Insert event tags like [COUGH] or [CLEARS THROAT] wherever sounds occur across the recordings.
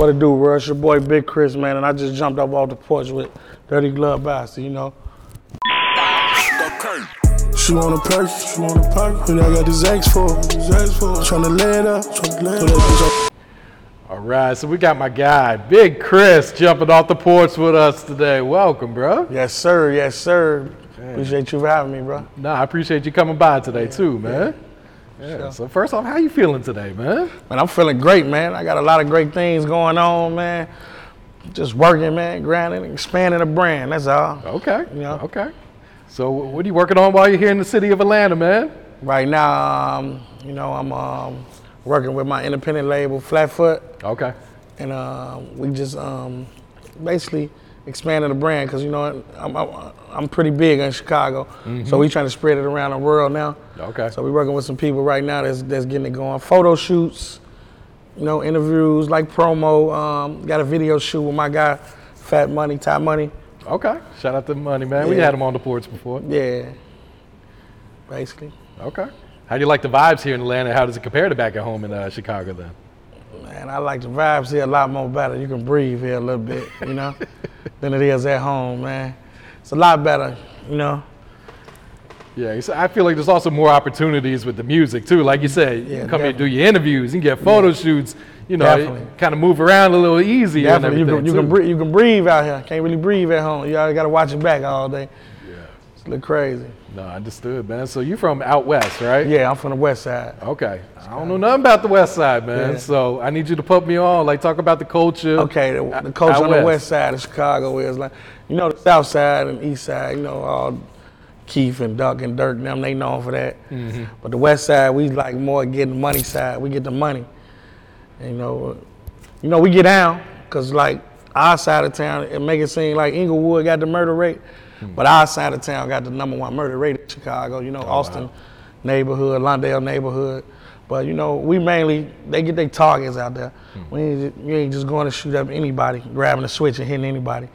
What it do, bro? It's your boy Big Chris, man, and I just jumped up off the porch with Dirty Glove Bastard, you know. She want a perk, she want a perk. And I got this X for, this X for. Tryna lay it up, tryna lay it up. All right, so we got my guy, Big Chris, jumping off the porch with us today. Welcome, bro. Yes, sir. Yes, sir. Appreciate you for having me, bro. Nah, I appreciate you coming by today too, man. Yeah. So first off, how you feeling today, man? Man, I'm feeling great, man. I got a lot of great things going on, man. Just working, man, grinding, expanding the brand. That's all. Okay. Yeah. Okay. So what are you working on while you're here in the city of Atlanta, man? Right now, um, you know, I'm um, working with my independent label, Flatfoot, Okay. and uh, we just um, basically expanding the brand because you know I'm, I'm, I'm pretty big in Chicago, so we trying to spread it around the world now. Okay. So we're working with some people right now that's that's getting it going. Photo shoots, you know, interviews, like promo. Um, got a video shoot with my guy, Fat Money, Ty Money. Okay. Shout out to Money, man. We had him on the porch before. Yeah, basically. Okay. How do you like the vibes here in Atlanta? How does it compare to back at home in uh, Chicago then? Man, I like the vibes here a lot more better. You can breathe here a little bit, you know, [LAUGHS] [LAUGHS] than it is at home, man. It's a lot better, you know. Yeah, so I feel like there's also more opportunities with the music too. Like you said, Yeah, can come here do your interviews, you can get photo shoots, you know, Definitely. kind of move around a little easier. Definitely, you can, you can, breathe, you can breathe out here. Can't really breathe at home. You got to watch your back all day. Yeah. It's a little crazy. No, I understood, man. So you're from out west, right? Yeah, I'm from the west side. Okay. I don't know nothing about the west side, man. Yeah. So I need you to put me on, like talk about the culture. Okay, the, the culture on the west. west side of Chicago is like, you know, the south side and east side, you know, all Keef and Duck and Durk and them, they known for that. Mm-hmm. But the west side, we like more getting the money side. We get the money. And, you know, you know, we get down because like our side of town, it make it seem like Englewood got the murder rate, Hmm. but our side of town got the number one murder rate in Chicago. You Oh, know, Austin neighborhood, Lawndale neighborhood. But you know, we mainly they get their targets out there. Hmm. We ain't, you ain't just going to shoot up anybody, grabbing a switch and hitting anybody.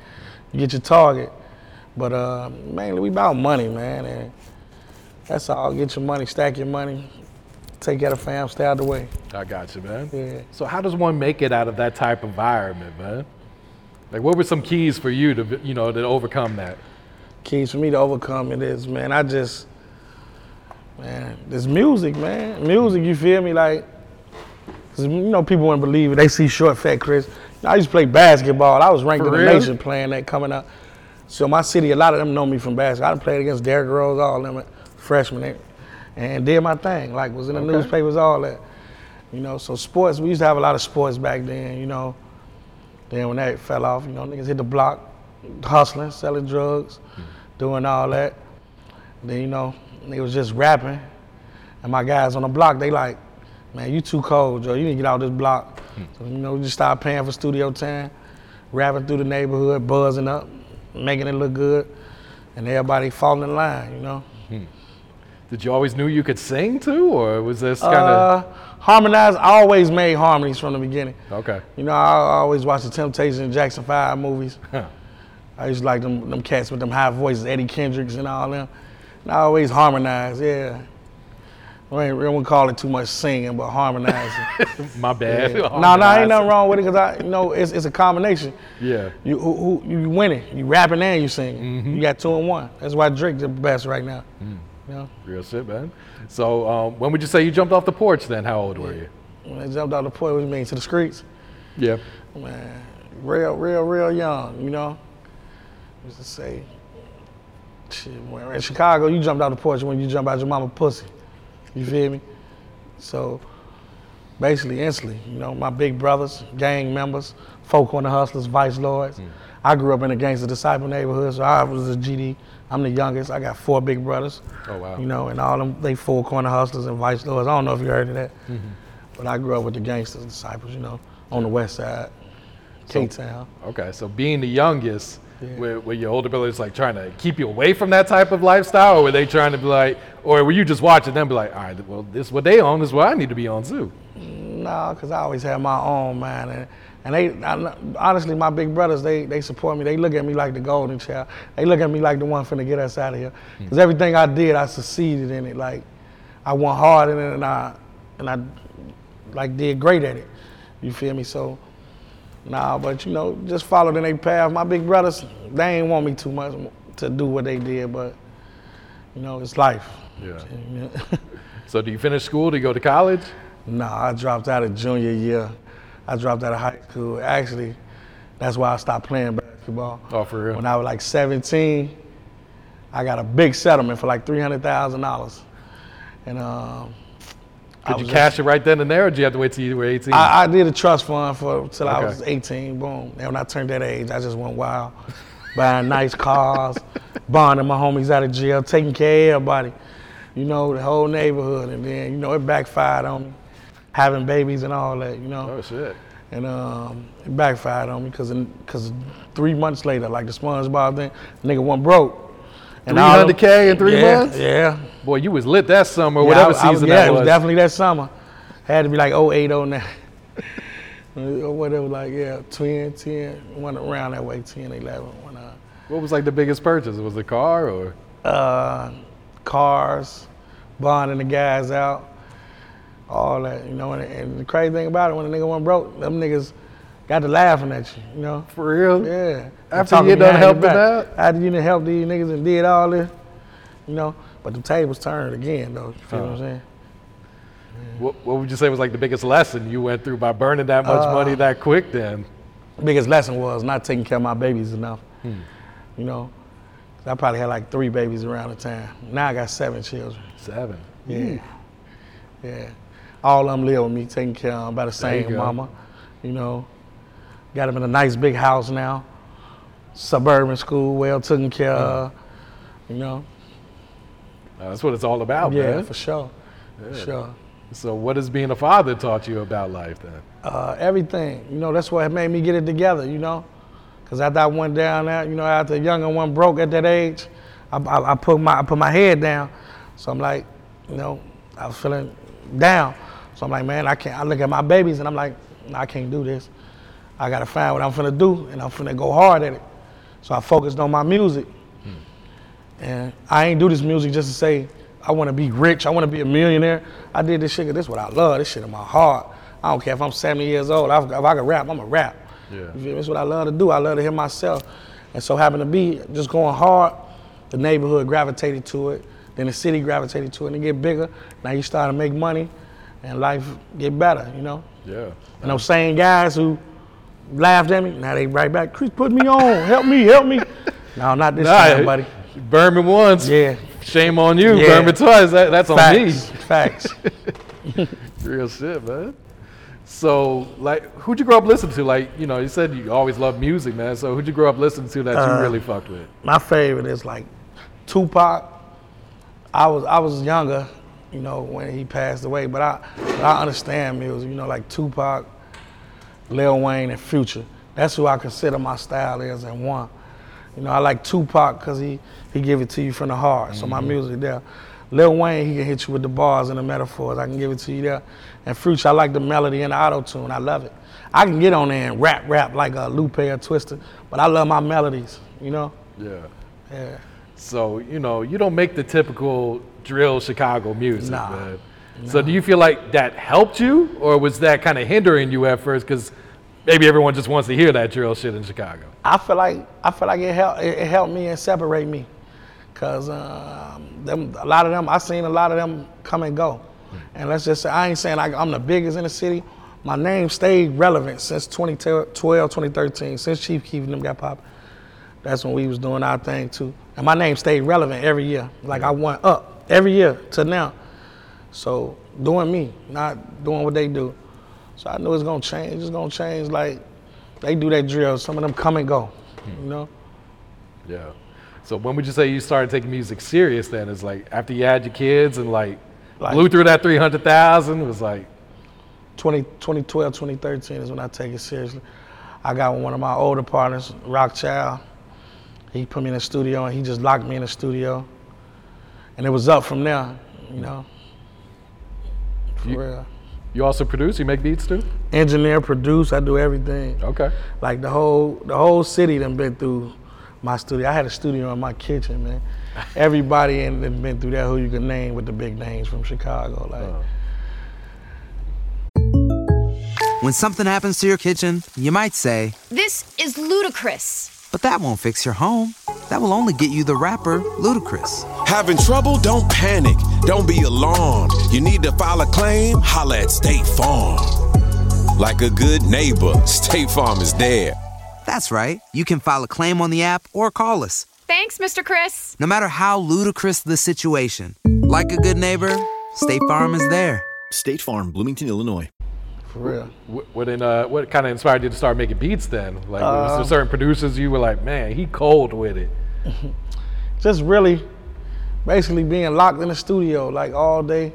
You get your target. But uh, mainly we about money, man, and that's all. Get your money, stack your money, take care of fam, stay out the way. I got you, man. Yeah. So how does one make it out of that type of environment, man? Like, what were some keys for you to, you know, to overcome that? Keys for me to overcome it is, man, I just, man, this music, man. Music, you feel me? Like, you know, people wouldn't believe it. They see short, fat Chris. I used to play basketball. I was ranked For in the nation playing that coming up. So my city, a lot of them know me from basketball. I played against Derrick Rose, all them freshmen, and- did my thing. Like, was in the Okay. newspapers, all that. You know, so sports, we used to have a lot of sports back then, you know. Then when that fell off, you know, niggas hit the block, hustling, selling drugs, hmm. Doing all that. Then, you know, they was just rapping. And my guys on the block, they like, man, you too cold, Joe. You need to get out this block. So, you know, we just started paying for studio time, rapping through the neighborhood, buzzing up, making it look good. And everybody falling in line, you know. Did you always knew you could sing too, or was this kind Uh, harmonize, I always made harmonies from the beginning. okay? You know, I always watch the Temptations and Jackson 5 movies. Huh. I used to like them, them cats with them high voices, Eddie Kendricks and all them. And I always harmonize, yeah. I ain't, I wouldn't call it too much singing, but harmonizing. [LAUGHS] My bad. Yeah. [LAUGHS] No, no, ain't nothing wrong with it because I, you know, it's, it's a combination. Yeah. You who, who, you winning, you rapping and you singing. Mm-hmm. You got two and one. That's why Drake's the best right now. You know, Real shit, man. So um, when would you say you jumped off the porch then? How old were you? when I jumped off the porch, what you mean to the streets? Yeah. Man, real, real, real young. You know, used to say, shit. When in Chicago, you jumped out the porch when you jump out your mama pussy. You feel me? So basically, instantly, you know, my big brothers, gang members, folk on the hustlers, vice lords. Hmm. I grew up in a gangster disciple neighborhood, so I was a GD. I'm the youngest. I got four big brothers. Oh, wow. You know, and all them they four corner hustlers and vice lords. I don't know if you heard of that, mm-hmm. but I grew up with the gangsters disciples. You know, on the west side, K Town. Okay, so being the youngest, Yeah. were, were your older brothers like trying to keep you away from that type of lifestyle, or were they trying to be like, or were you just watching them be like, all right, well, this is what they own, this is what I need to be on too? No, because I always had my own man, and and they I, honestly, my big brothers, they they support me. They look at me like the golden child. They look at me like the one finna get us out of here. Hmm. Because everything I did, I succeeded in it. Like I went hard in it, and I and I like did great at it. You feel me? So. Nah, but you know, just followed in their path. My big brothers, they ain't want me too much to do what they did, but you know, it's life. Yeah. So do you finish school? Do you go to college? Nah, I dropped out of junior year. I dropped out of high school. Actually, that's why I stopped playing basketball. Oh, for real? When I was like 17, I got a big settlement for like $300,000. And um, Did you cash it right then and there, or did you have to wait till you were 18? I, I did a trust fund for till I was 18. Boom. And when I turned that age, I just went wild, buying nice cars, [LAUGHS] bonding my homies out of jail, taking care of everybody. You know, the whole neighborhood, and then you know it backfired on me, having babies and all that. You know, oh, shit. and um, it backfired on me because because three months later, like the SpongeBob thing, nigga went broke. And all them- 300K in three yeah, months? Yeah. Boy, you was lit that summer, Yeah, whatever I- I was- season yeah, that it was. was definitely that summer. Had to be like 08, 09. [LAUGHS] or whatever, like, yeah, 10, 10, went around that way, 10, 11. When, uh, what was like the biggest purchase? Was it a car or? uh, cars, bonding the guys out, all that, you know. And, and the crazy thing about it, when a nigga went broke, them niggas got to laughing at you, you know. For real? Yeah. After you done behind your helped them back. out? After you done helped these niggas and did all this, you know. But the tables turned again, though. You feel what I'm Uh. saying? What, what would you say was like the biggest lesson you went through by burning that much Uh, money that quick then? biggest lesson was not taking care of my babies enough. Hmm. You know, I probably had like three babies around the time. Now I got seven children. Seven. Yeah, yeah. All of them live with me, taking care of them by the you same mama. You know, got them in a nice big house now, suburban school, well taken care of. You know, that's what it's all about, yeah, man. for sure, for sure. So what has being a father taught you about life then? uh, everything. You know, that's what made me get it together, you know. Because after I went down there, you know, after the younger one broke at that age, I, I, I put my I put my head down. So I'm like, you know, I was feeling down. So I'm like, man, I can't. I look at my babies and I'm like, I can't do this. I gotta find what I'm finna do, and I'm finna go hard at it. So I focused on my music, hmm. and I ain't do this music just to say I want to be rich. I want to be a millionaire. I did this shit 'cause this is what I love. This shit in my heart. I don't care if I'm 70 years old. If I can rap, I'm a rap. Yeah. That's what I love to do. I love to hear myself. And so happened to be just going hard, the neighborhood gravitated to it. Then the city gravitated to it and it get bigger. Now you start to make money and life get better, you know? Yeah. And those same guys who laughed at me, now they right back, Chris, put me on, help me, help me. [LAUGHS] No, not this Nah, time, buddy. me once. Yeah. Shame on you. Yeah. me twice. That, that's on me. Facts, facts. [LAUGHS] Real shit, man. So, like, who'd you grow up listening to? Like, you know, you said you always loved music, man. So, who'd you grow up listening to that Uh, you really fucked with? My favorite is like Tupac. I was I was younger, you know, when he passed away, but I but I understand music, you know, like Tupac, Lil Wayne, and Future. That's who I consider my style is and one. You know, I like Tupac because he he give it to you from the heart. So my mm-hmm. music there. Lil Wayne, he can hit you with the bars and the metaphors. I can give it to you there. And Future, I like the melody and the auto tune. I love it. I can get on there and rap, rap like a Lupe or Twista, but I love my melodies. You know. Yeah. Yeah. So, you know, you don't make the typical drill Chicago music, Nah. man. So, do you feel like that helped you, or was that kind of hindering you at first? Because maybe everyone just wants to hear that drill shit in Chicago. I feel like I feel like it helped it, it helped me and separate me. Cause um, them, a lot of them, I seen a lot of them come and go. And let's just say, I ain't saying like I'm the biggest in the city. My name stayed relevant since 2012, 2013, since Chief Keef and them got popped. That's when we was doing our thing too. And my name stayed relevant every year. Like I went up every year to now. So doing me, not doing what they do. So I knew it's gonna change. It's gonna change. Like they do that drill. Some of them come and go. Hmm. You know. Yeah. So when would you say you started taking music serious? Then it's like after you had your kids and like, Like- blew through that three hundred thousand. It was like 20, 2012, 2013 is when I take it seriously. I got one of my older partners, Rockchild. He put me in the studio and he just locked me in the studio. And it was up from there, you hmm. know. For You- you also produce. You make beats too. Engineer, produce, I do everything. Okay. Like the whole the whole city done been through my studio. I had a studio in my kitchen, man. [LAUGHS] Everybody in done been through that who you can name with the big names from Chicago. Like uh-huh. When something happens to your kitchen, you might say, This is ludicrous. but that won't fix your home. That will only get you the rapper, Ludacris. Having trouble? Don't panic. Don't be alarmed. You need to file a claim? Holla at State Farm. Like a good neighbor, [LAUGHS] State Farm is there. That's right. You can file a claim on the app or call us. Thanks, Mr. Chris. No matter how ludicrous the situation, like a good neighbor, State Farm is there. State Farm, Bloomington, Illinois. for real. Wh- What in, uh, what kind of inspired you to start making beats then? Like, was Uh, there certain producers you were like, man, he cold with it. [LAUGHS] just really basically being locked in the studio like all day.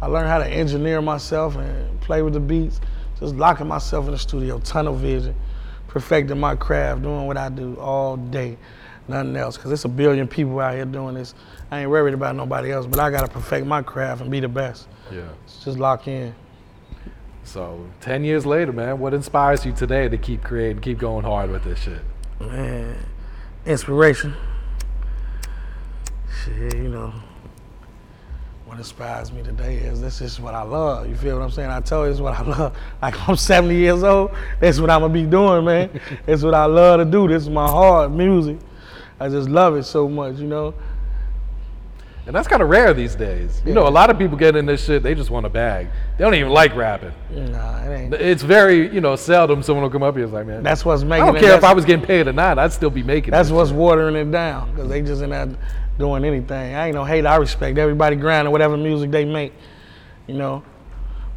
I learned how to engineer myself and play with the beats. Just locking myself in the studio, tunnel vision, perfecting my craft, doing what I do all day, nothing else. Cause it's a billion people out here doing this. I ain't worried about nobody else, but I gotta perfect my craft and be the best. Yeah. Just lock in. So ten years later, man, what inspires you today to keep creating, keep going hard with this shit? Man, inspiration. Shit, you know. What inspires me today is this is what I love. You feel what I'm saying? I tell you it's what I [LAUGHS] love. Like I'm 70 years old, that's what I'm gonna be doing, man. [LAUGHS] it's what I love to do. This is my heart, music. I just love it so much, you know. And that's kind of rare these days. You know, a lot of people get in this shit, they just want a bag. They don't even like rapping. Nah, it ain't. It's very, you know, seldom someone will come up here and like, man, That's what's making it. I don't it. care if I was getting paid or not, I'd still be making That's this what's shit. watering it down because they just in there doing anything. I ain't no hate. I respect everybody grinding whatever music they make, you know.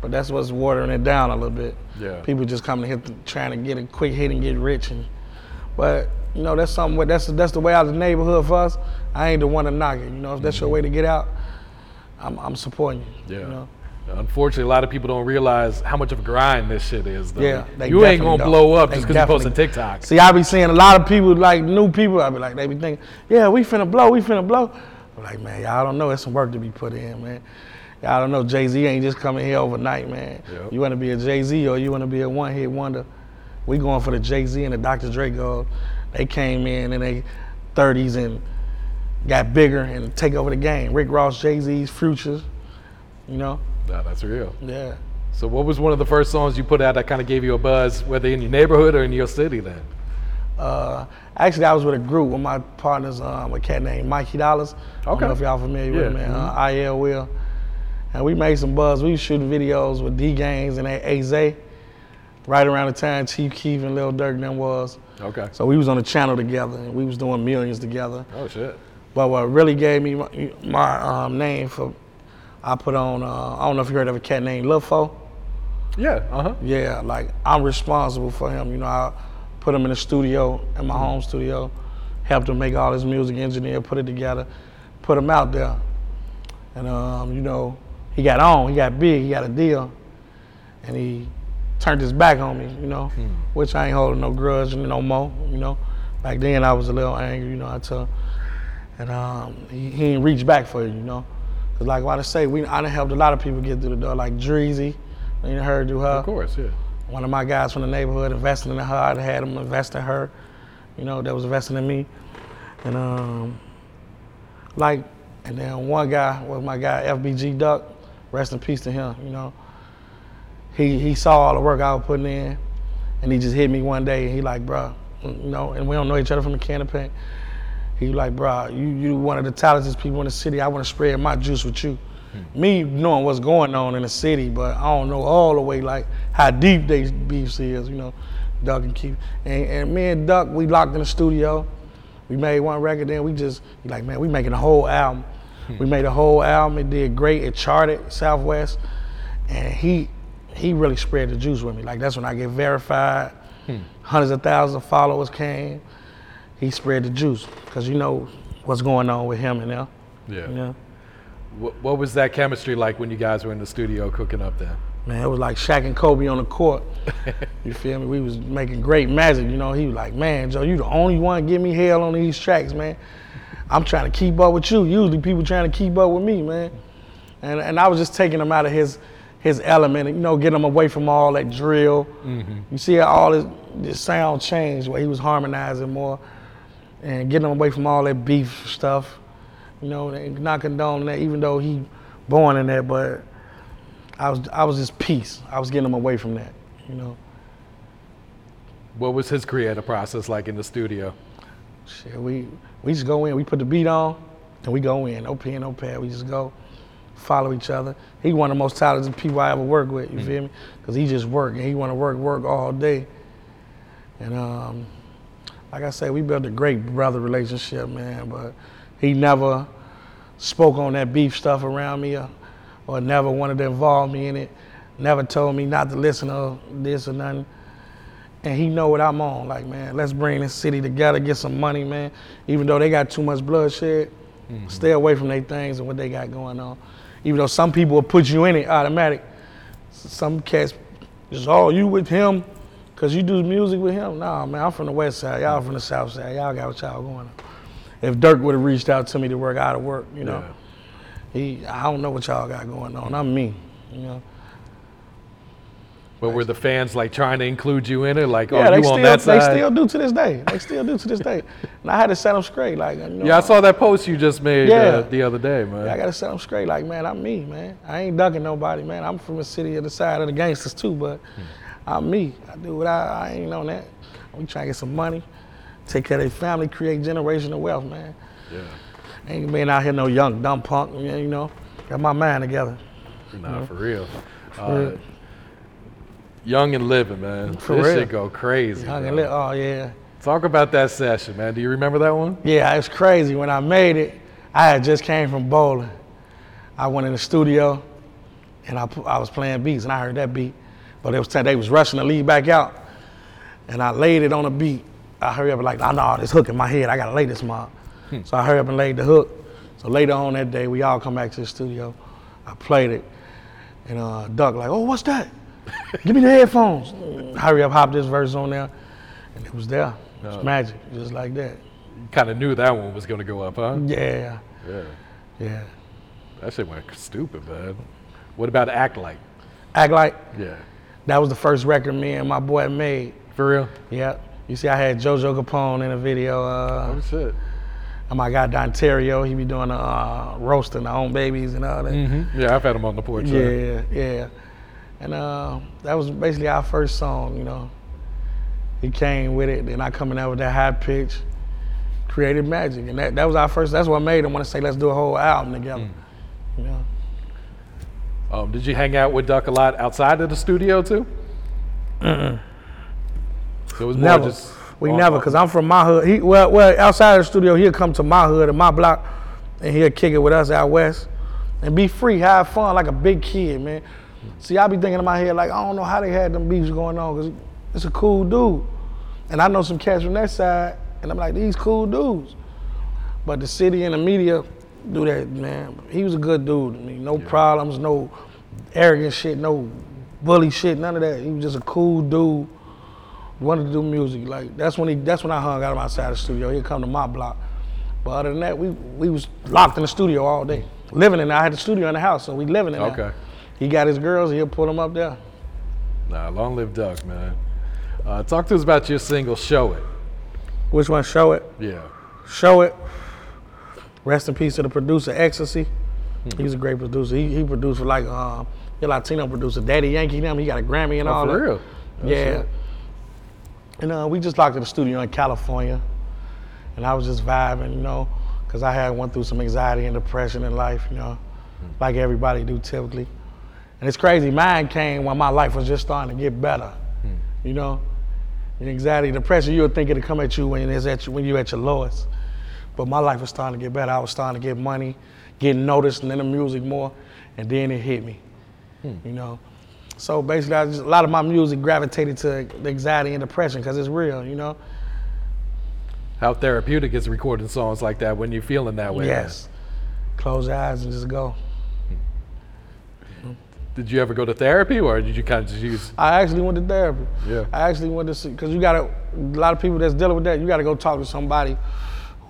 But that's what's watering it down a little bit. Yeah. People just coming to hit, the, trying to get a quick hit and get rich, and but you know that's something. That's that's the way out of the neighborhood for us. I ain't the one to knock it. You know, if that's your mm-hmm. way to get out, I'm I'm supporting you. Yeah. You know? Unfortunately, a lot of people don't realize how much of a grind this shit is. Though. Yeah, they you ain't gonna don't. blow up just because you post a TikTok. See, I be seeing a lot of people, like new people, I be like, they be thinking, yeah, we finna blow, we finna blow. I'm like, man, y'all don't know, It's some work to be put in, man. Y'all don't know, Jay-Z ain't just coming here overnight, man. Yep. You wanna be a Jay-Z or you wanna be a one-hit wonder. We going for the Jay-Z and the Dr. Dre gold. They came in in their 30s and got bigger and take over the game. Rick Ross, Jay-Z's, Futures, you know? Nah, that's real. Yeah. So, what was one of the first songs you put out that kind of gave you a buzz, whether in your neighborhood or in your city? Then. Uh, actually, I was with a group with my partners, um, a cat named Mikey Dollars. I don't know if y'all familiar with him, man. Uh, IL Will. And we made some buzz. We was shooting videos with DGainz and AZ right around the time Chief Keef and Lil Durk then was. Okay. So we was on the channel together and we was doing millions together. Oh shit. But what really gave me my, my um, name for, I put on, uh, I don't know if you heard of a cat named Lil Fo. Yeah. Uh huh. Yeah, like I'm responsible for him. You know, I put him in the studio, in my home studio, helped him make all his music, engineer, put it together, put him out there. And um, you know, he got on, he got big, he got a deal, and he turned his back on me. You know, which I ain't holding no grudge no more. You know, back then I was a little angry. You know, I tell, and um, he, he ain't reach back for you. You know, cause like what I say, we I done helped a lot of people get through the door, like Dreezy. You heard through her. Of course. Yeah. One of my guys from the neighborhood invested in her. I had him invest in her. You know, that was investing in me. And um, like, and then one guy was my guy FBG Duck. Rest in peace to him. You know, he he saw all the work I was putting in, and he just hit me one day. And he like, bro, you know, and we don't know each other from a can of paint. He was like, bro, you you one of the talented people in the city. I want to spread my juice with you. Me knowing what's going on in the city, but I don't know all the way like how deep they beefs is, you know, Duck and Keef. And, and me and Duck, we locked in the studio. We made one record, then we just like, man, we making a whole album. Hmm. We made a whole album. It did great. It charted Southwest, and he he really spread the juice with me. Like that's when I get verified. Hmm. Hundreds of thousands of followers came. He spread the juice because you know what's going on with him and them. Yeah. You know? What, what was that chemistry like when you guys were in the studio cooking up there? Man, it was like Shaq and Kobe on the court. [LAUGHS] you feel me? We was making great magic. You know, he was like, man, Joe, you the only one give me hell on these tracks, man. I'm trying to keep up with you. Usually people trying to keep up with me, man. And and I was just taking him out of his his element, you know, getting him away from all that drill. Mm-hmm. You see how all his, his sound changed where he was harmonizing more and getting him away from all that beef stuff. You know, and not condoning that, even though he born in that, but I was I was just peace. I was getting him away from that, you know. What was his creative process like in the studio? Shit, we we just go in, we put the beat on, and we go in. No pen, no pad. We just go, follow each other. He one of the most talented people I ever worked with. You feel me? Because he just work and he want to work, work all day. And um, like I said, we built a great brother relationship, man. But he never spoke on that beef stuff around me, or, or never wanted to involve me in it. Never told me not to listen to this or nothing and he know what I'm on. Like, man, let's bring this city together, get some money, man. Even though they got too much bloodshed, mm-hmm. stay away from their things and what they got going on. Even though some people will put you in it automatic. Some cats, is all you with him, cause you do music with him. Nah, man, I'm from the west side. Y'all from the south side. Y'all got what y'all going on. If Durk would have reached out to me to work out of work, you know, he, I don't know what y'all got going on. I'm me, you know. But were the fans like trying to include you in it? Like, Yeah, oh, you still, on that side? they still do to this day. They still do to this day. [LAUGHS] And I had to set them straight, like, you know, yeah, I saw that post you just made Yeah. uh, the other day, man. Yeah, I gotta set them straight. Like, man, I'm me, man. I ain't ducking nobody, man. I'm from the city of the side of the gangsters too, but I'm me. I do what I, I ain't on that. We try to get some money, take care of their family, create generational wealth, man. Yeah. Ain't been out here no young dumb punk, you know. Got my mind together. Nah, Yeah. for real. For Uh, real. young and living, man. For this real. shit go crazy. Young bro. and li- oh yeah. Talk about that session, man. Do you remember that one? Yeah, it's crazy. When I made it, I had just came from bowling. I went in the studio, and I, I was playing beats, and I heard that beat, but it was they was rushing to lead back out, and I laid it on a beat. I hurry up and like, I know this hook in my head. I gotta lay this mob. So I hurry up and laid the hook. So later on that day, we all come back to the studio. I played it, and uh, Duck like, oh, what's that? [LAUGHS] Give me the headphones. hurry up, hop this verse on there, and it was there. It was Oh. magic, just like that. You kind of knew that one was going to go up, huh? Yeah. Yeah. Yeah. That shit went stupid, man. What about Act Like? Act like Yeah. That was the first record me and my boy made. For real? Yeah. You see, I had JoJo Capone in the video. Uh, oh shit. And my guy Dontario, he be doing the uh, roasting the own babies and all that. Mhm. Yeah, I've had him on the porch. Yeah, yeah. And uh, that was basically our first song, you know. He came with it, then I coming out with that high pitch, created magic, and that, that was our first. That's what made him want to say, let's do a whole album together. You know. Um, did you hang out with Duck a lot outside of the studio too? Mm-mm. So it was more Never. just we never, cause I'm from my hood. He well, well, outside of the studio, he'll come to my hood and my block, and he'll kick it with us out west, and be free, have fun like a big kid, man. See, I be thinking in my head like, I don't know how they had them beefs going on, cause it's a cool dude, and I know some cats from that side, and I'm like, these cool dudes, but the city and the media do that, man. He was a good dude. I mean, no problems, no arrogant shit, no bully shit, none of that. He was just a cool dude wanted to do music. Like that's when he that's when I hung out outside the studio. He'd come to my block. But other than that, we we was locked in the studio all day. Living in there. I had the studio in the house, so we living in there. Okay. He got his girls, he'll put them up there. Nah, long live Duck, man. Uh, talk to us about your single "Show It." Which one? Show it. Yeah. Show it. Rest in peace to the producer, Ecstasy. He's a great producer. He, he produced for like uh, a Latino producer, Daddy Yankee. Them. He got a Grammy and Oh, all for that. real? Oh, yeah. shit. And uh, we just locked in the studio in California. And and I was just vibing, you know, because I had went through some anxiety and depression in life, you know, like everybody do typically. And it's crazy. Mine came when my life was just starting to get better, you know. The anxiety, depression, you would think it'd come at you when it's at you, when you're at your lowest. But my life was starting to get better. I was starting to get money, getting noticed, and then the music more, and then it hit me, hmm. you know. So basically, I just, a lot of my music gravitated to anxiety and depression because it's real, you know. How therapeutic is recording songs like that when you're feeling that way? Yes. Close your eyes and just go. Hmm. Did you ever go to therapy, or did you kind of just use? I actually went to therapy. Yeah. I actually went to see because you got a lot of people that's dealing with that. You got to go talk to somebody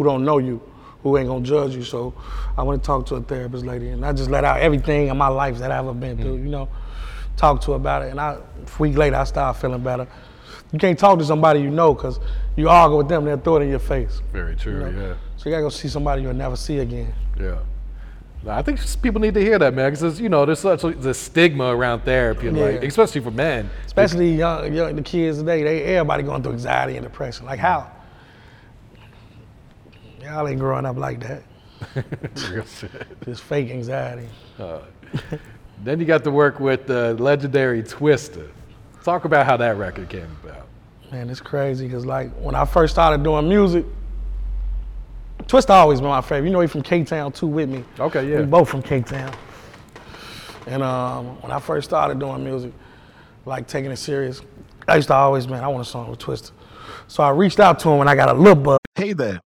who don't know you, who ain't gonna judge you. So I went to talk to a therapist lady, and I just let out everything in my life that I ever been through. Mm. You know, talk to her about it, and I, a week later I started feeling better. You can't talk to somebody you know because you argue with them, they'll throw it in your face. Very true. You know? Yeah. So you gotta go see somebody you'll never see again. Yeah. No, I think people need to hear that, man, because you know there's such a the stigma around therapy, like especially for men. Especially young, young the kids today, they everybody going through anxiety and depression. Like how? Y'all ain't growing up like that. Real shit. Just fake anxiety. Uh, then you got to work with the legendary Twista. Talk about how that record came about. Man, it's crazy because like when I first started doing music, Twista always been my favorite. You know, he from K Town too with me. Okay, yeah. We both from K Town. And um, when I first started doing music, like taking it serious, I used to always, man, I want a song with Twista. So I reached out to him when I got a little buzz. Hey there,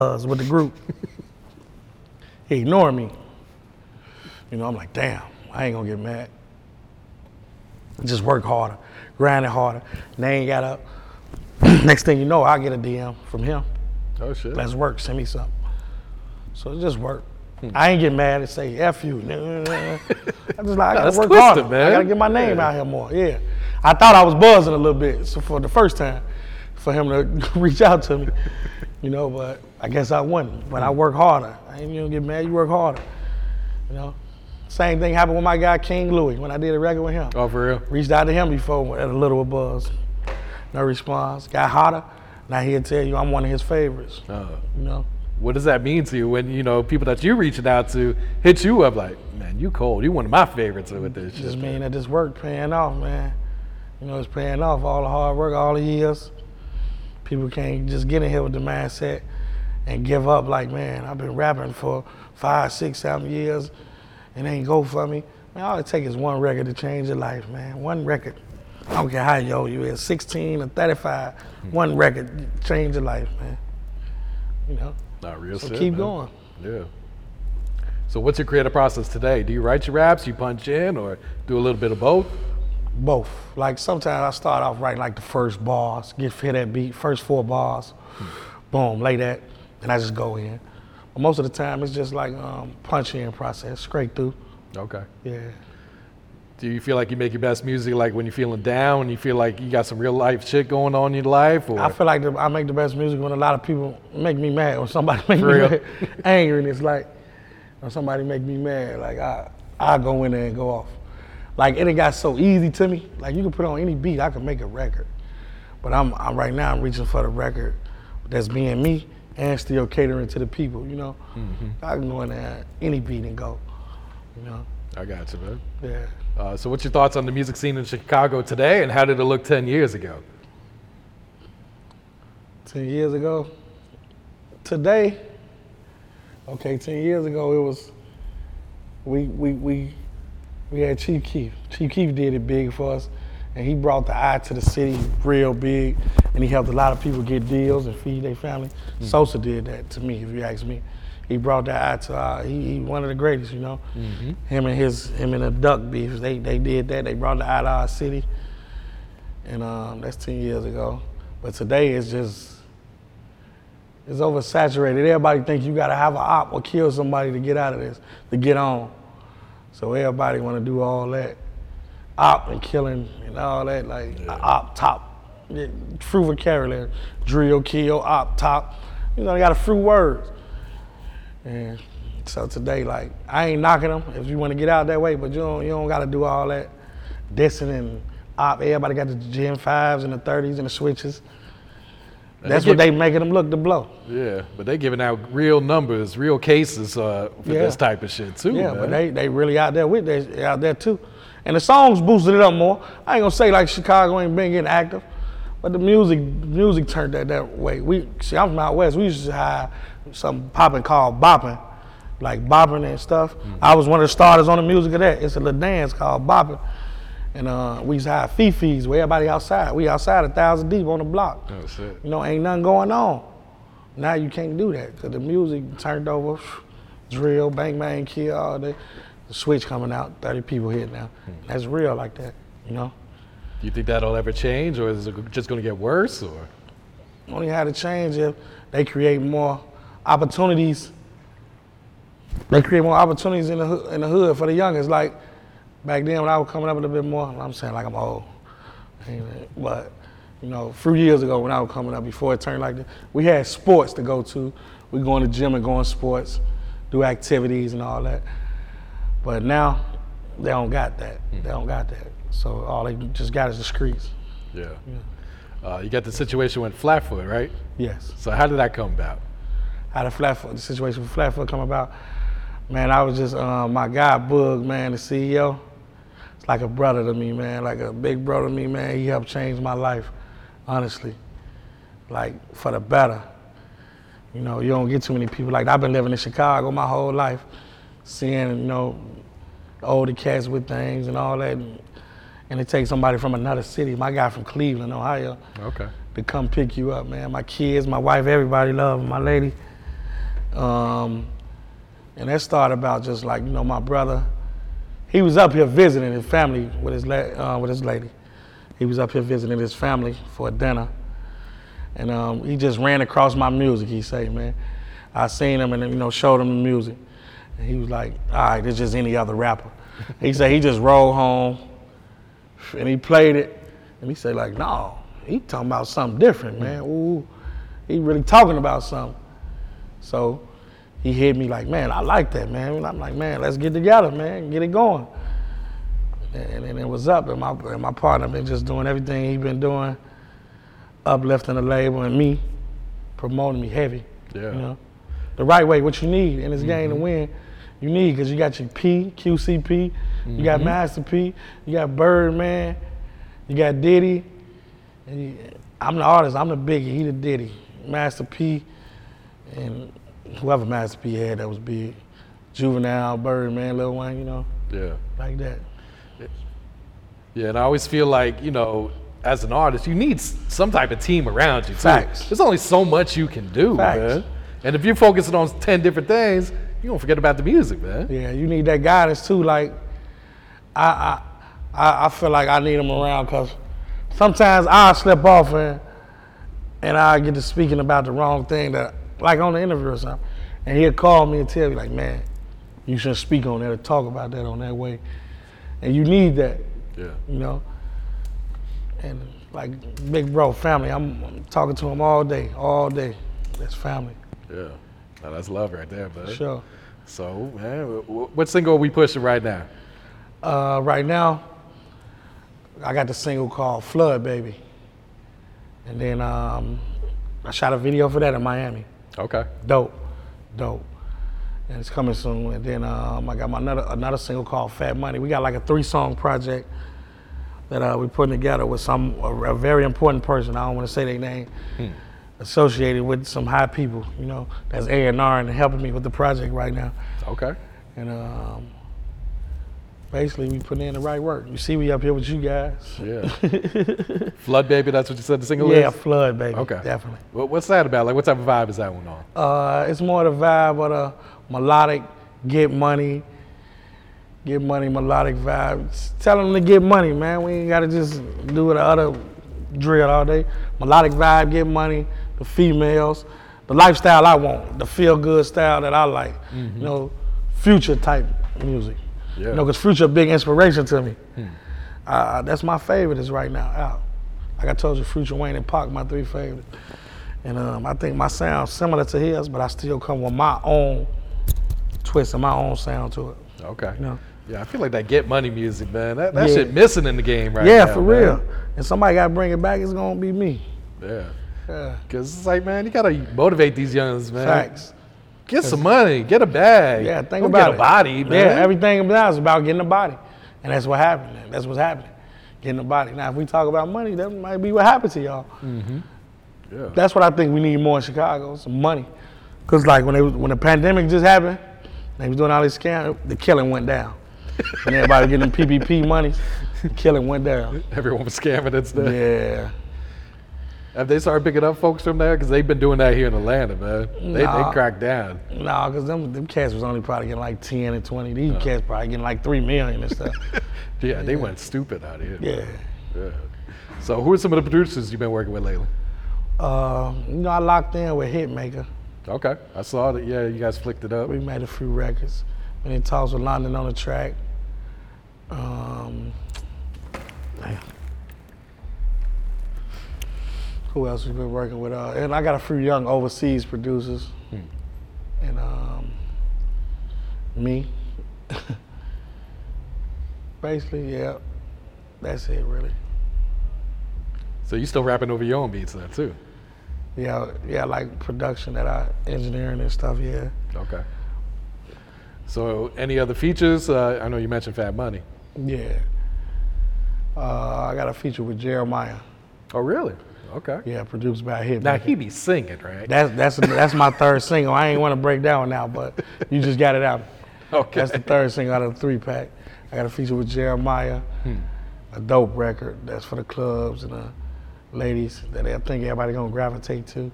Buzz with the group. he ignored me. You know, I'm like, damn, I ain't gonna get mad. Just work harder, grind it harder. And they ain't got up. [CLEARS THROAT] Next thing you know, I get a DM from him. Oh shit. Let's work, send me something. So it just work. Hmm. I ain't get mad and say F you. I just like, I [LAUGHS] gotta work twisted, harder. man. I gotta get my name Yeah. out here more. Yeah. I thought I was buzzing a little bit so for the first time for him to [LAUGHS] reach out to me. You know, but I guess I wasn't. But I work harder. I ain't you don't get mad, you work harder. You know? Same thing happened with my guy King Louie when I did a record with him. Oh, for real? Reached out to him before at a little buzz. No response. Got hotter. Now he'll tell you I'm one of his favorites. Uh, You know? what does that mean to you when you know people that you're reaching out to hit you up like, man, you cold. You one of my favorites with this shit. Just mean that this work paying off, man. You know, it's paying off all the hard work, all the years. People can't just get in here with the mindset and give up like, man, I've been rapping for five, six, seven years and ain't go for me. Man, all it takes is one record to change your life, man. One record. I don't care how old you is, 16 or 35, hmm. one record change your life, man. You know? Not real So shit, keep man. going. Yeah. So what's your creative process today? Do you write your raps, you punch in, or do a little bit of both? Both. Like sometimes I start off writing like the first bars, get hit that beat, first four bars, boom, lay that, and I just go in. But most of the time it's just like um, punch in process, straight through. Okay. Yeah. Do you feel like you make your best music like when you're feeling down, when you feel like you got some real life shit going on in your life, or I feel like the, I make the best music when a lot of people make me mad, when somebody [LAUGHS] make For me real? mad, angry, and it's like when somebody make me mad, like I I go in there and go off. Like it got so easy to me. Like you can put on any beat, I can make a record. But I'm, I'm right now I'm reaching for the record that's being me and still catering to the people. You know, Mhm. I can go in there any beat and go. You know, I got you, man. yeah. Uh, so what's your thoughts on the music scene in Chicago today, and how did it look 10 years ago? Ten years ago. Today, Okay, ten years ago it was we we we we had Chief Keef. Chief Keef did it big for us, and he brought the eye to the city real big, and he helped a lot of people get deals and feed their family. Mm. Sosa did that to me, if you ask me. He brought that eye to uh, he, he one of the greatest, you know. Mhm. Him and his him and the Duck beef, they they did that. They brought the eye to our city, and um, that's ten years ago. But today it's just it's oversaturated. Everybody think you gotta have an op or kill somebody to get out of this, to get on. So everybody wanna do all that. Op and killing and all that, like op top. Yeah, Fruit vocabulary. Drill, kill, op, top. You know, they got a few words. And so today, like, I ain't knocking them if you wanna get out that way, but you don't you don't gotta do all that dissing and op. Everybody got the Gen 5s and the 30s and the switches. That's they what give- they making them look to blow. Yeah, but they giving out real numbers, real cases uh, for Yeah. this type of shit too. Yeah, man. but they they really out there with they out there too, and the songs boosted it up more. I ain't gonna say like Chicago ain't been getting active, but the music music turned that that way. We see I'm from out west. We used to have something popping called bopping, like bopping and stuff. I was one of the starters on the music of that. It's a little dance called bopping, and uh, we used to have fifis where everybody outside. We outside a thousand deep on the block. Oh shit. You know, ain't nothing going on. Now you can't do that because the music turned over, drill, bang bang, kill all day. The switch coming out, 30 people hit now. That's real like that, you know. Do you think that'll ever change, or is it just going to get worse? Or Only had to change if they create more opportunities. They create more opportunities in the hood, in the hood for the youngest. Like back then when I was coming up a little bit more, I'm saying like I'm old, but you know, a few years ago when I was coming up before it turned like that, we had sports to go to. We go in the gym and go in sports, do activities and all that. But now they don't got that. They don't got that. So all they just got is the streets. yeah, Uh, you got the situation with Flatfoot, right? Yes. So how did that come about? how the Flatfoot, the situation with Flatfoot come about. Man, I was just uh, my guy Boog, man, the CEO. It's like a brother to me, man, like a big brother to me, man. He helped change my life, honestly, like for the better. You know, you don't get too many people like that. I've been living in Chicago my whole life, seeing you know older cats with things and all that, and, and it takes somebody from another city. My guy from Cleveland, Ohio Okay. to come pick you up, man. My kids, my wife, everybody love my lady. Um, and that started about just like, you know, my brother, he was up here visiting his family with his, la- uh, with his lady. He was up here visiting his family for a dinner. And um, he just ran across my music, he say, man. I seen him and, you know, showed him the music. And he was like, all right, it's just any other rapper. he said he just rolled home and he played it. And he said like, no, he talking about something different, man. Ooh, he really talking about something. So he hit me like, man, I like that, man. And I'm like, man, let's get together, man, get it going. And then it was up, and my and my partner been just doing everything he been doing, uplifting the label and me, promoting me heavy. Yeah. You know, the right way, what you need in this game to win, you need because you got your P, QCP, you got Mhm. Master P, you got Birdman, you got Diddy. And you, I'm the artist, I'm the biggie, he the Diddy. Master P, and whoever Master P had that was big. Juvenile, Birdman, Lil Wayne, you know, Yeah. like that. Yeah, and I always feel like you know, as an artist, you need some type of team around you. Too. Facts. There's only so much you can do, Facts. man. And if you're focusing on ten different things, you don't forget about the music, man. Yeah, you need that guidance too. Like, I I, I, I feel like I need them around because sometimes I slip off and and I get to speaking about the wrong thing that, like on the interview or something, and he'll call me and tell me like, man, you shouldn't speak on that or talk about that on that way, and you need that, Yeah. you know. And like big bro, family, I'm, I'm talking to him all day, all day. That's family. Yeah. Now, that's love right there, bud. Sure. So, man, wh- wh- what single are we pushing right now? Uh, right now, I got the single called Flood Baby. And then um, I shot a video for that in Miami. Okay. Dope. Dope. And it's coming soon. And then um, I got my another, another single called Fat Money. We got like a three song project that uh, we're putting together with some a, a very important person. I don't want to say their name. associated with some high people, you know, that's A and R and helping me with the project right now. Okay. And um, basically, we put in the right work. You see, we up here with you guys. Yeah. [LAUGHS] Flood Baby, that's what you said the single Yeah, is? Flood Baby. Okay. Definitely. What, what's that about? Like, what type of vibe is that one on? Uh, it's more the vibe of the melodic, get money, get money, melodic vibe. Just Tell them to get money, man. We ain't gotta just do the other drill all day. Melodic vibe, get money, the females, the lifestyle I want, the feel good style that I like. You know, future type music. Yeah. You know, because Future a big inspiration to me. Uh, that's my favorite is right now out. Like I told you, Future, Wayne, and Pac, my three favorites. And um, I think my sound similar to his, but I still come with my own twist and my own sound to it. Okay. You know? Yeah, I feel like that get money music, man. That, that Yeah. shit missing in the game right yeah, now. Yeah, for man. real. And somebody got to bring it back. It's gonna be me. Yeah. Yeah. Cause it's like, man, you gotta motivate these youngins, man. Facts. Get some money, get a bag. Yeah, think Don't about get it. a body, man. Yeah, everything about it's about getting a body, and that's what happened. That's what's happening, getting a body. Now, if we talk about money, that might be what happened to y'all. Mm-hmm. Yeah. That's what I think we need more in Chicago, some money. Cause like when they was, when the pandemic just happened, they was doing all these scams, the killing went down. and everybody getting PPP money, the killing went down. [LAUGHS] Everyone was scamming stuff. Yeah. Have they started picking up folks from there? Because they've been doing that here in Atlanta, man. They, Nah. they cracked down. Nah, cause them them cats was only probably getting like ten and twenty. These cats probably getting like three million and stuff. [LAUGHS] Yeah, they went stupid out here. Yeah. Yeah. So who are some of the producers you've been working with lately? Uh, you know, I locked in with Hitmaka. Okay. I saw that, yeah, you guys flicked it up. We made a few records. Been in talks with London on the track. Um, damn. Who else we've been working with? Uh, and I got a few young overseas producers. And um, me. [LAUGHS] Basically, yeah. That's it, really. So you still rapping over your own beats then too? Yeah, yeah, like production that I engineering and stuff. Yeah. Okay. So any other features? Uh, I know you mentioned Fat Money. Yeah. Uh, I got a feature with Jeremih. Oh really? Okay. Yeah, produced by him. Now he be singing, right? That's that's that's my third single. I ain't want to break down now, but you just got it out. [LAUGHS] Okay. That's the third single out of the three pack. I got a feature with Jeremih, Hmm. a dope record that's for the clubs and the ladies that I think everybody gonna gravitate to.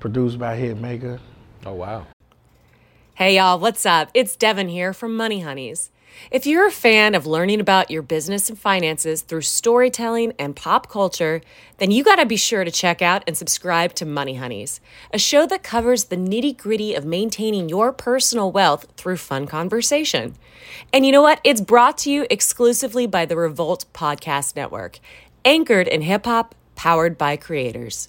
Produced by Hitmaka. Oh wow. Hey y'all, what's up? It's Devin here from Money Honeys. If you're a fan of learning about your business and finances through storytelling and pop culture, then you got to be sure to check out and subscribe to Money Honeys, a show that covers the nitty gritty of maintaining your personal wealth through fun conversation. And you know what? It's brought to you exclusively by the Revolt Podcast Network, anchored in hip hop, powered by creators.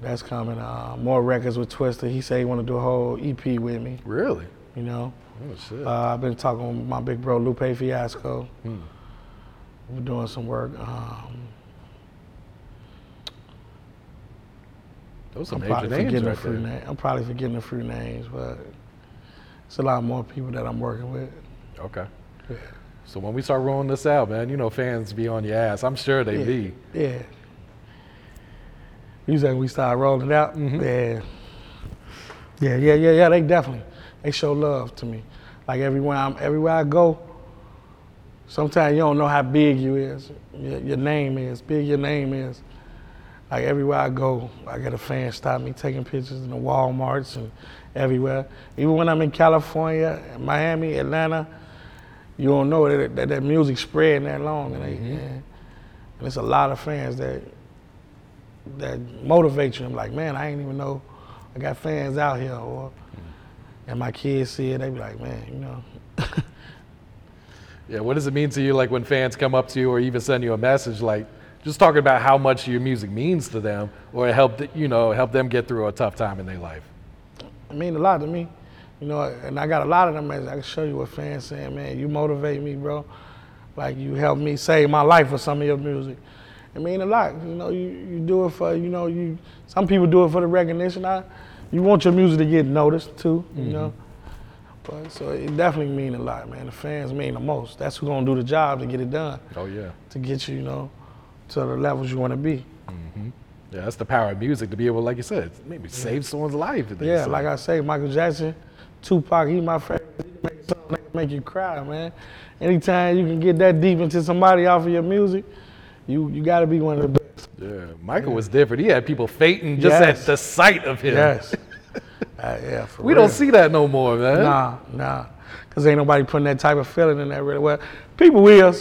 That's coming. Uh, more records with Twista. He said he want to do a whole EP with me. Really? You know. Oh shit. Uh, I've been talking with my big bro Lupe Fiasco. Hmm. We're doing some work. Um, Those are I'm probably forgetting right few there. names. I'm probably forgetting a few names, but it's a lot more people that I'm working with. Okay. Yeah. So when we start rolling this out, man, you know fans be on your ass. I'm sure they yeah. be. Yeah. You say we start rolling out? Mm-hmm. Yeah. Yeah, yeah, yeah, yeah. They definitely they show love to me. Like everywhere I'm everywhere I go. Sometimes you don't know how big you is. Your, your name is big. Your name is. Like everywhere I go, I get a fan stop me taking pictures in the WalMarts and everywhere. Even when I'm in California, Miami, Atlanta, you don't know that that, that music spreading that long, and, they, mm-hmm. and it's a lot of fans that that motivate you. I'm like, man, I ain't even know I got fans out here, or and my kids see it, they be like, man, you know. [LAUGHS] Yeah, what does it mean to you, like when fans come up to you or even send you a message, like just talking about how much your music means to them, or help you know help them get through a tough time in their life? It means a lot to me, you know. And I got a lot of them. I can show you what fans saying, man, you motivate me, bro. Like you helped me save my life with some of your music. It mean a lot, you know. You, you do it for, you know, you. Some people do it for the recognition. I, you want your music to get noticed too, you know. But so it definitely mean a lot, man. The fans mean the most. That's who gonna do the job to get it done. Oh yeah. To get you, you know, to the levels you want to be. Mm-hmm. Yeah, that's the power of music to be able, like you said, maybe save someone's life. if Yeah, say. like I say, Michael Jackson, Tupac, he my favorite. He make something that make you cry, man. Anytime you can get that deep into somebody off of your music, you you got to be one of the best. Yeah, Michael was different. He had people fainting just Yes. at the sight of him. Yes. [LAUGHS] Uh, yeah, for We real. don't see that no more, man. Nah, nah. Cause ain't nobody putting that type of feeling in that really well. People will,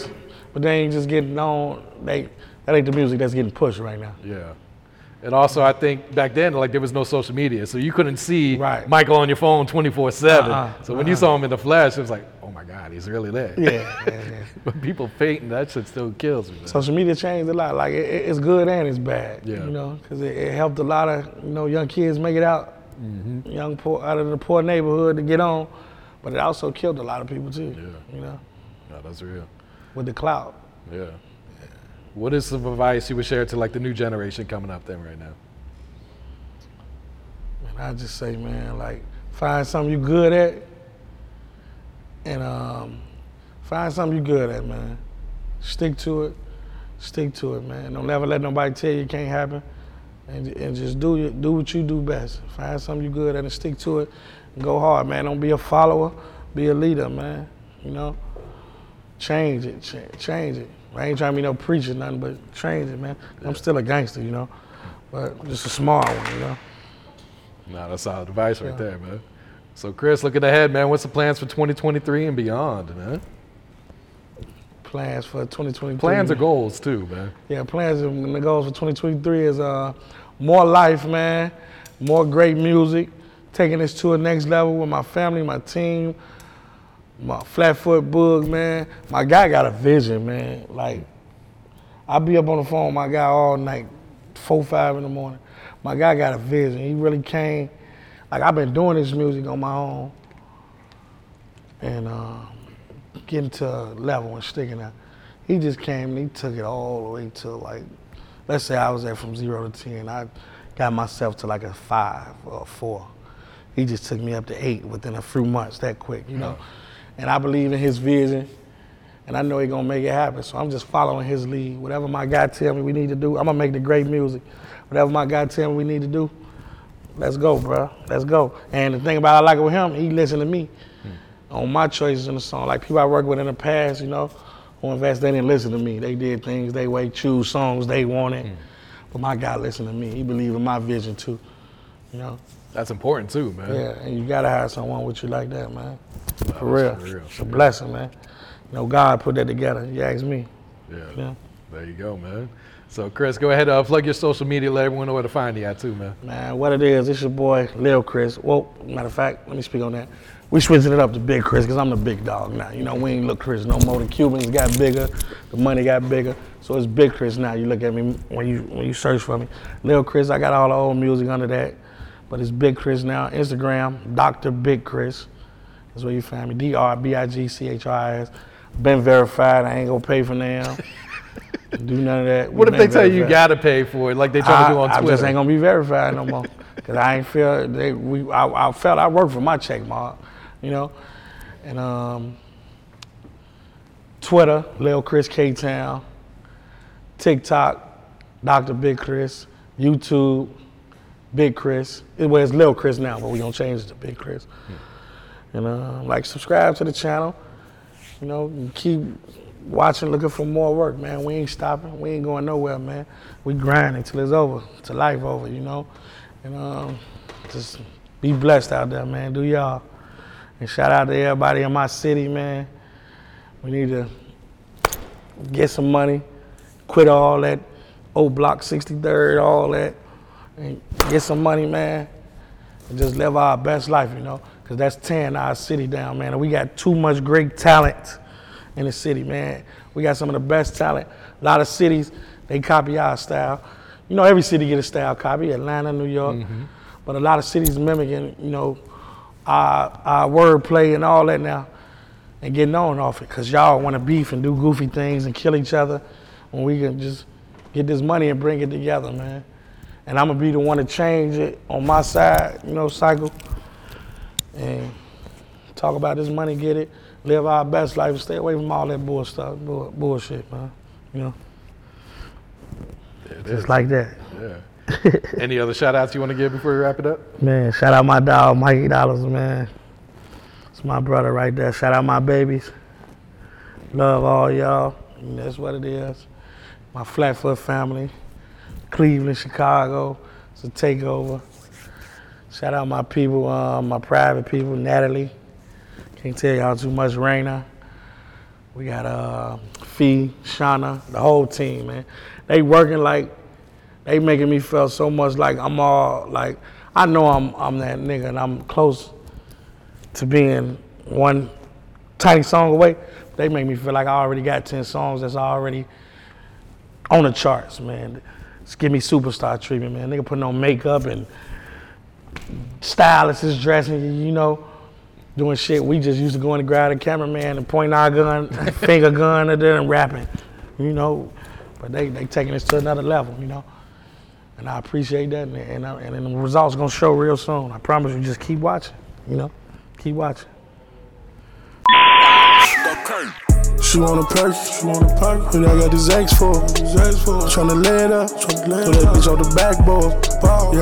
but they ain't just getting on. They that ain't the music that's getting pushed right now. Yeah. And also, I think back then, like there was no social media, so you couldn't see Right. Michael on your phone 24 seven. Uh-uh, So when you uh-uh. saw him in the flesh, it was like, oh my God, he's really there. Yeah, yeah, [LAUGHS] yeah. but people fainting, that shit still kills me. Man. Social media changed a lot. Like it, it- it's good and it's bad. Yeah. You know, because it, it helped a lot of you know young kids make it out, Mm-hmm. young poor out of the poor neighborhood to get on, but it also killed a lot of people too. Yeah. You know, No, that's real. with the clout. Yeah. What is some advice you would share to like the new generation coming up then right now? And I just say, man, like find something you good at, and um, find something you good at, man. Stick to it. Stick to it, man. Don't ever let nobody tell you it can't happen, and, and just do do what you do best. Find something you good at and stick to it. Go hard, man. Don't be a follower. Be a leader, man. You know. Change it. Ch- change it. I ain't trying to be no preacher, nothing, but change it, man. I'm still a gangster, you know, but just a smart one, you know. No, that's solid advice right Yeah. there, man. So, Chris, looking ahead, man, what's the plans for 2023 and beyond, man? plans for 2023. Plans or goals too, man. Yeah, plans and the goals for 2023 is uh, more life, man, more great music, taking this to a next level with my family, my team, my Flatfoot bug, man. My guy got a vision, man. Like, I be up on the phone with my guy all night, four, five in the morning. My guy got a vision. He really came. Like, I've been doing this music on my own and uh, getting to a level and sticking out. He just came and he took it all the way to like, let's say I was at from zero to 10. I got myself to like a five or a four. He just took me up to eight within a few months that quick, you know. And I believe in his vision and I know he gonna make it happen. So I'm just following his lead. Whatever my guy tell me we need to do, I'm gonna make the great music. Whatever my guy tell me we need to do, let's go, bro. Let's go. And the thing about I like it with him, he listen to me hmm. on my choices in the song. Like people I worked with in the past, you know, who invest, they didn't listen to me. They did things they way, choose songs they wanted. Hmm. But my guy listened to me. He believed in my vision too. You know? That's important too, man. Yeah, and you gotta have someone with you like that, man. For real. for real, It's a blessing, man. You know, God put that together. You ask me. Yeah. Yeah. There you go, man. So, Chris, go ahead, uh, plug your social media, let everyone know where to find you at too, man. Man, what it is, it's your boy Lil Chris. Well, matter of fact, let me speak on that. We switching it up to Big Chris because I'm the big dog now. You know, we ain't look Chris no more. The Cubans got bigger, the money got bigger. So it's Big Chris now. You look at me when you when you search for me. Lil Chris, I got all the old music under that. But it's Big Chris now. Instagram, Dr. Big Chris. That's where you find me. D-R-B-I-G-C-H-R-I-S. Been verified. I ain't gonna pay for now. [LAUGHS] do none of that. What if they tell you you gotta pay for it, like they try I, to do on I Twitter? just ain't gonna be verified no more. Cause I ain't feel they we I, I felt I worked for my check mark, you know. And um Twitter, Lil Chris K Town, TikTok, Dr. Big Chris, YouTube, Big Chris. It it's Lil Chris now, but we gonna change it to Big Chris. And uh, like subscribe to the channel. You know, keep watching, looking for more work, man. We ain't stopping. We ain't going nowhere, man. We grinding till it's over, till life over, you know. And um, just be blessed out there, man. Do y'all. And shout out to everybody in my city, man. We need to get some money, quit all that old block 63rd, all that, and get some money, man, and just live our best life, you know, because that's tearing our city down, man. And we got too much great talent in the city, man. We got some of the best talent. A lot of cities, they copy our style. You know, every city get a style copy, Atlanta, New York, mm-hmm. but a lot of cities mimicking, you know, our, our wordplay and all that now and getting on off it because y'all want to beef and do goofy things and kill each other when we can just get this money and bring it together, man. And I'm gonna be the one to change it on my side, you know, cycle, and talk about this money, get it, live our best life, stay away from all that bull stuff, bull, bullshit, man. You know, just is. like that. Yeah. Any other shout outs you want to give before we wrap it up? Man, shout out my dog, Mikey Dollars, man. It's my brother right there. Shout out my babies. Love all y'all. And that's what it is. My Flatfoot family, Cleveland, Chicago. It's a takeover. Shout out my people, uh, my private people, Natalie. Can't tell y'all too much, Raina. We got uh, Fee, Shauna, the whole team, man. They working like they making me feel so much like I'm all like I know I'm I'm that nigga and I'm close to being one tiny song away. They make me feel like I already got ten songs that's already on the charts, man. Just give me superstar treatment, man. Nigga putting on makeup and stylists is dressing, you know, doing shit. We just used to go in the grab the cameraman and point our gun, [LAUGHS] finger gun at there and rapping, you know. But they they taking this to another level, you know. And I appreciate that, and uh, and, I- and the results gonna show real soon. I promise you. Just keep watching, you know. Keep watching. She want a perk, she want a perk. And I got these X for, X for. Tryna lay it up, tryna lay it up. Put that bitch on the backboard. Yeah,